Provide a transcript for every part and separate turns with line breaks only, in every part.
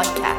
Podcast.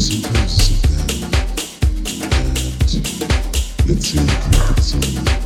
supposed to sit down and let's hear the
crickets on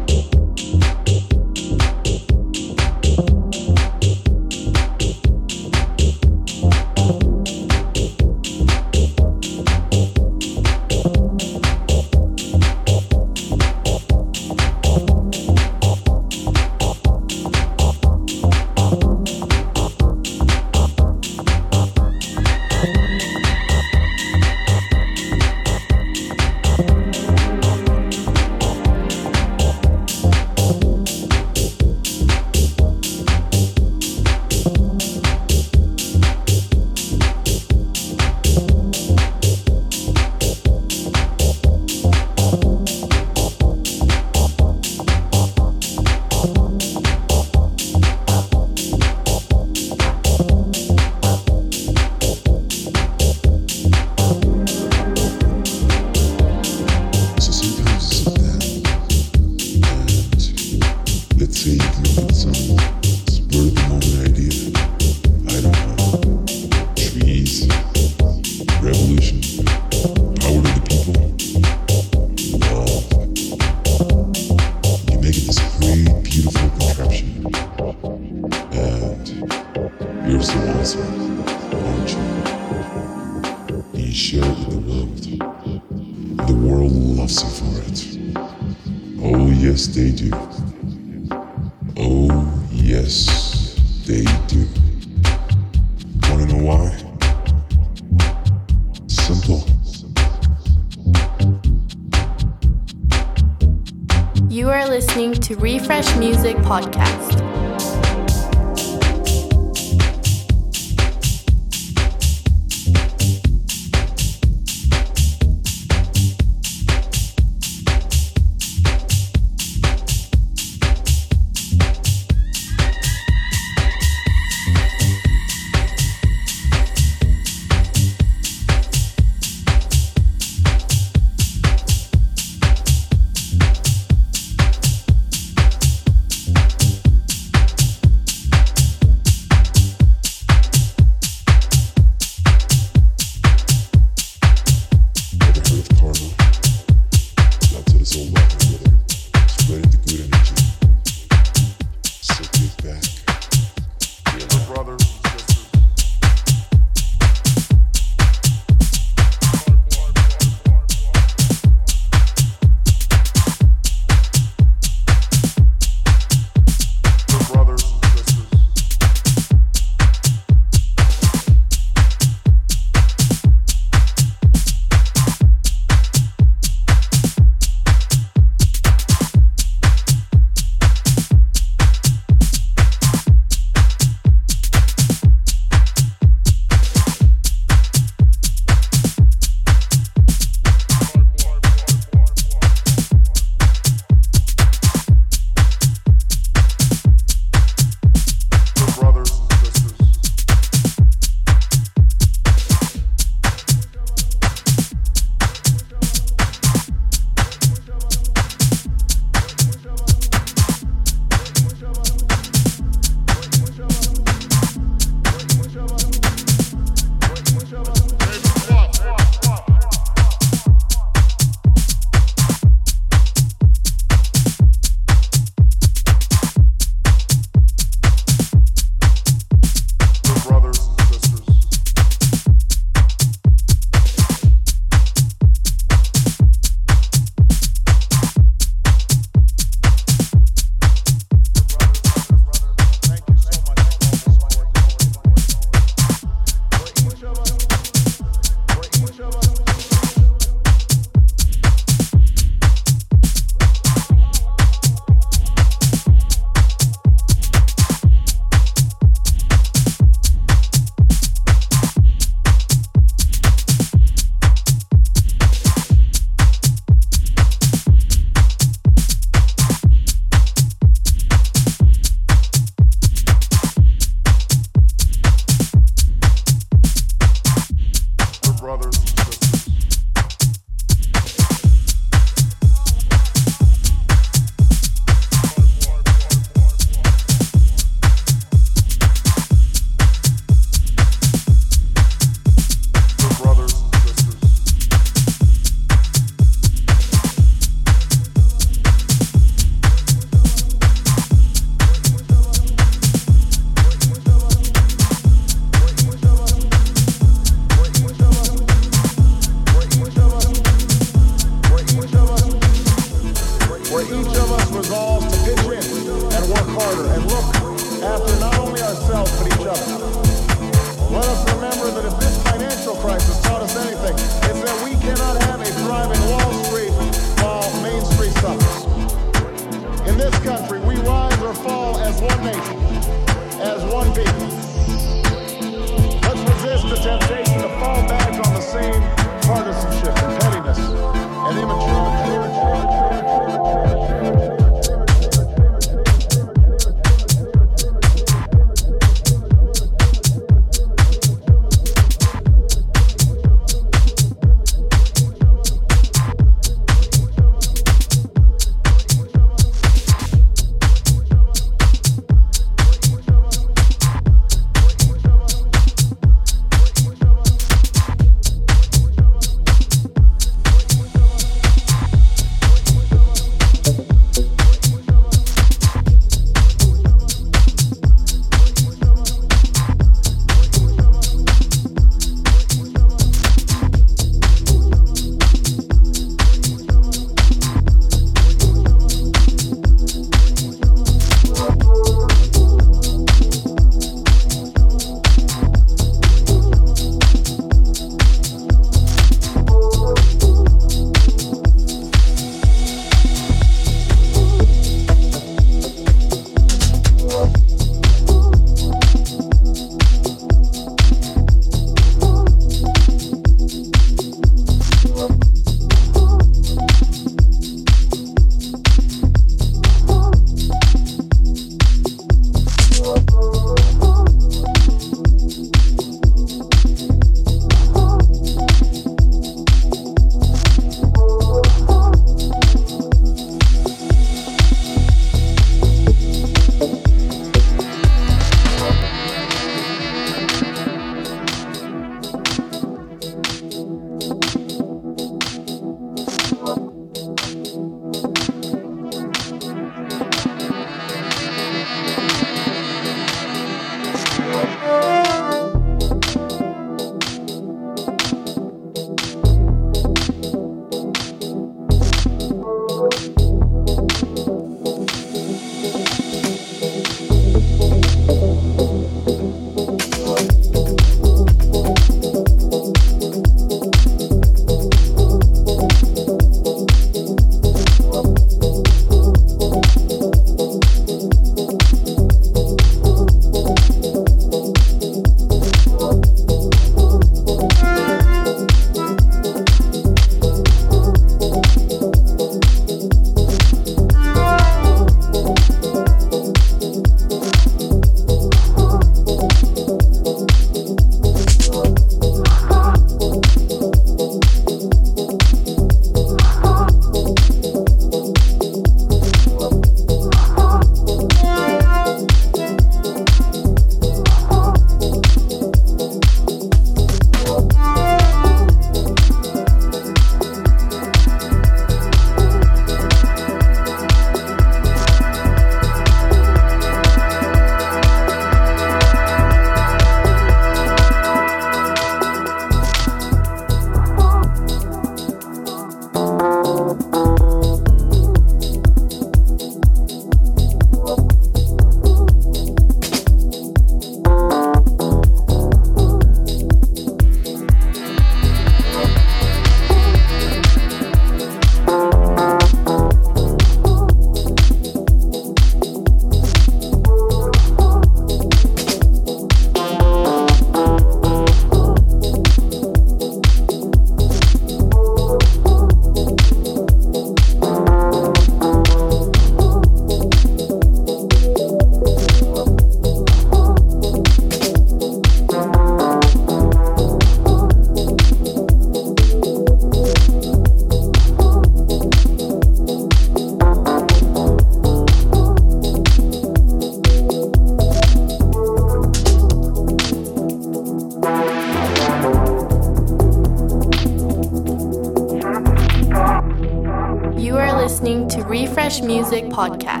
Music Podcast.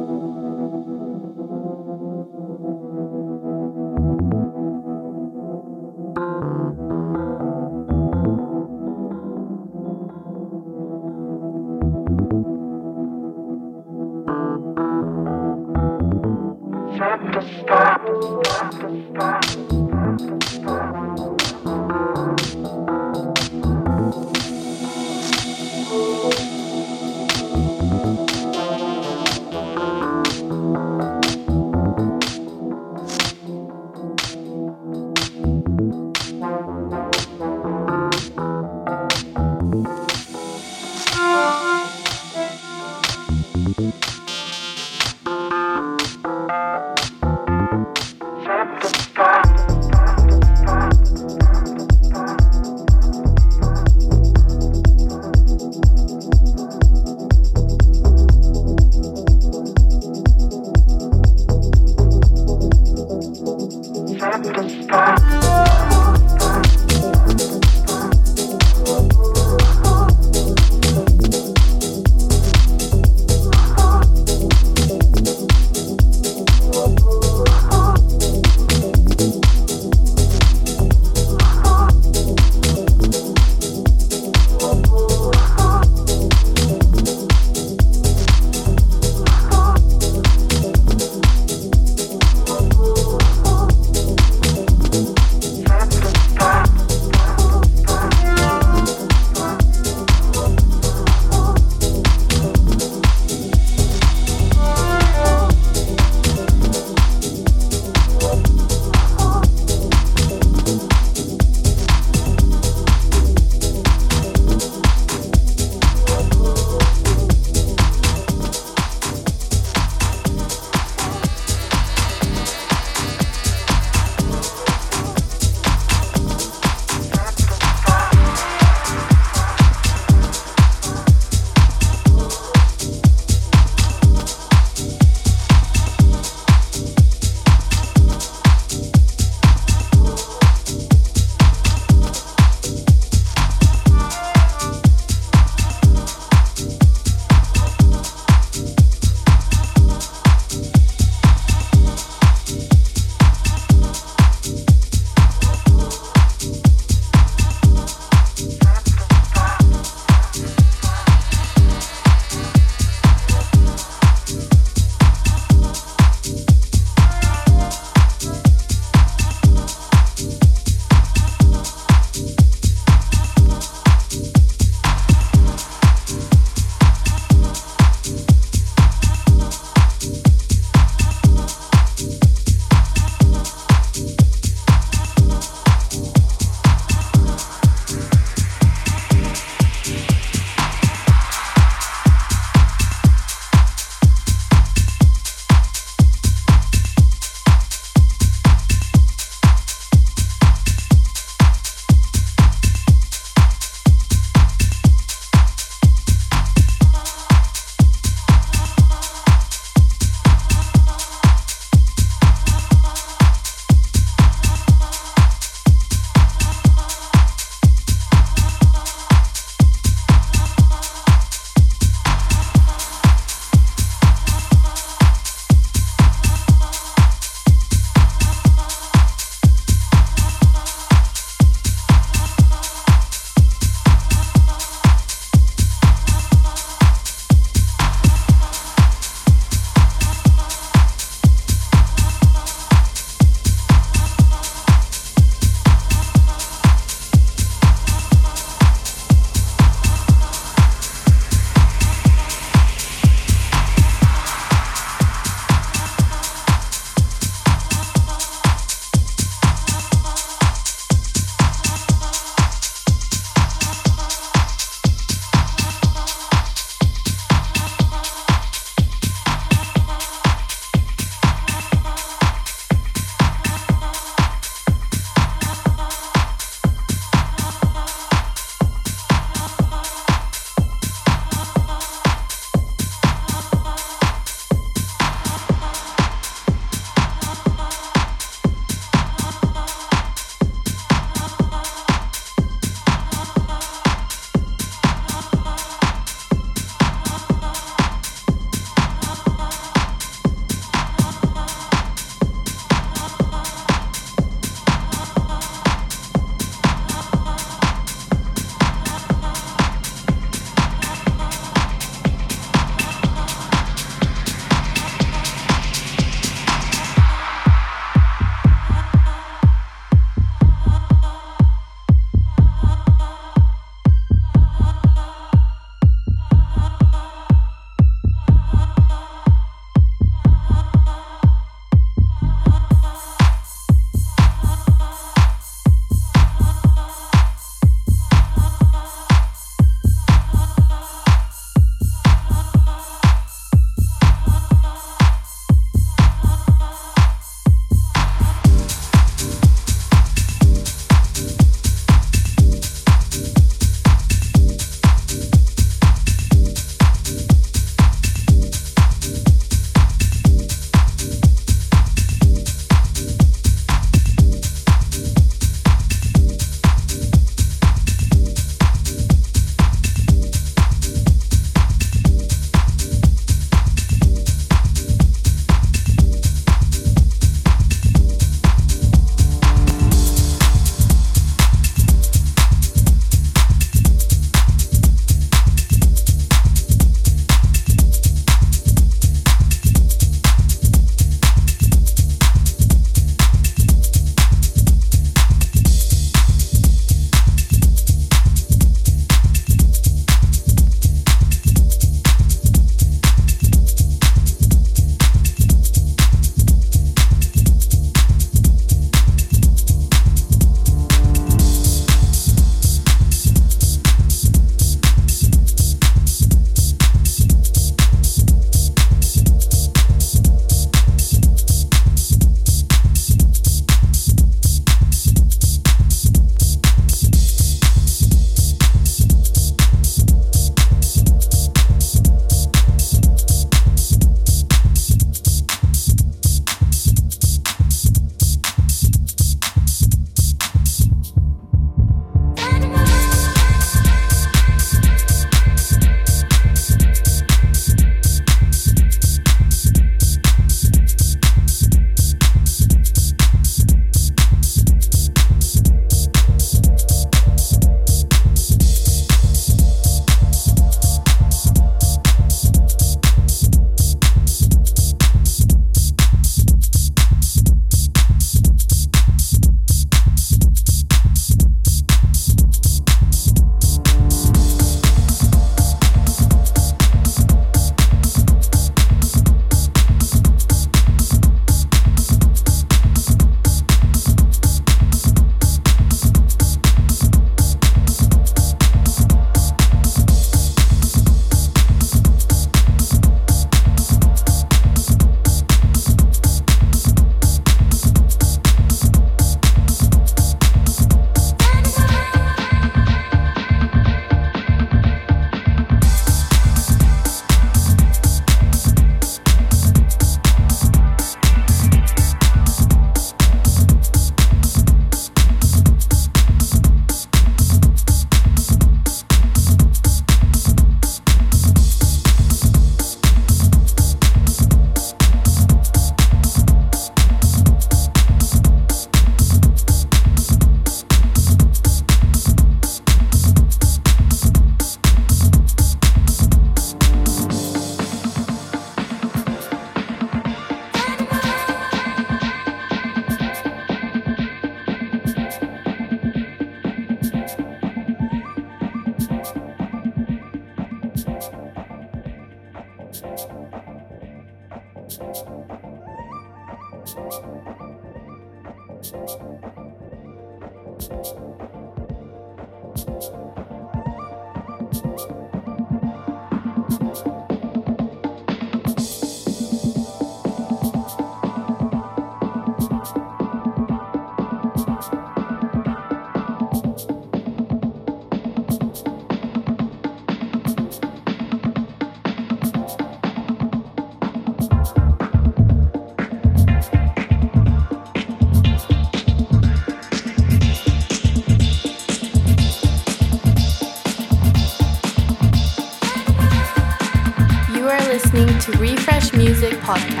Refresh Music Podcast.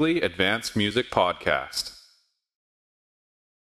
Weekly Advanced Music Podcast.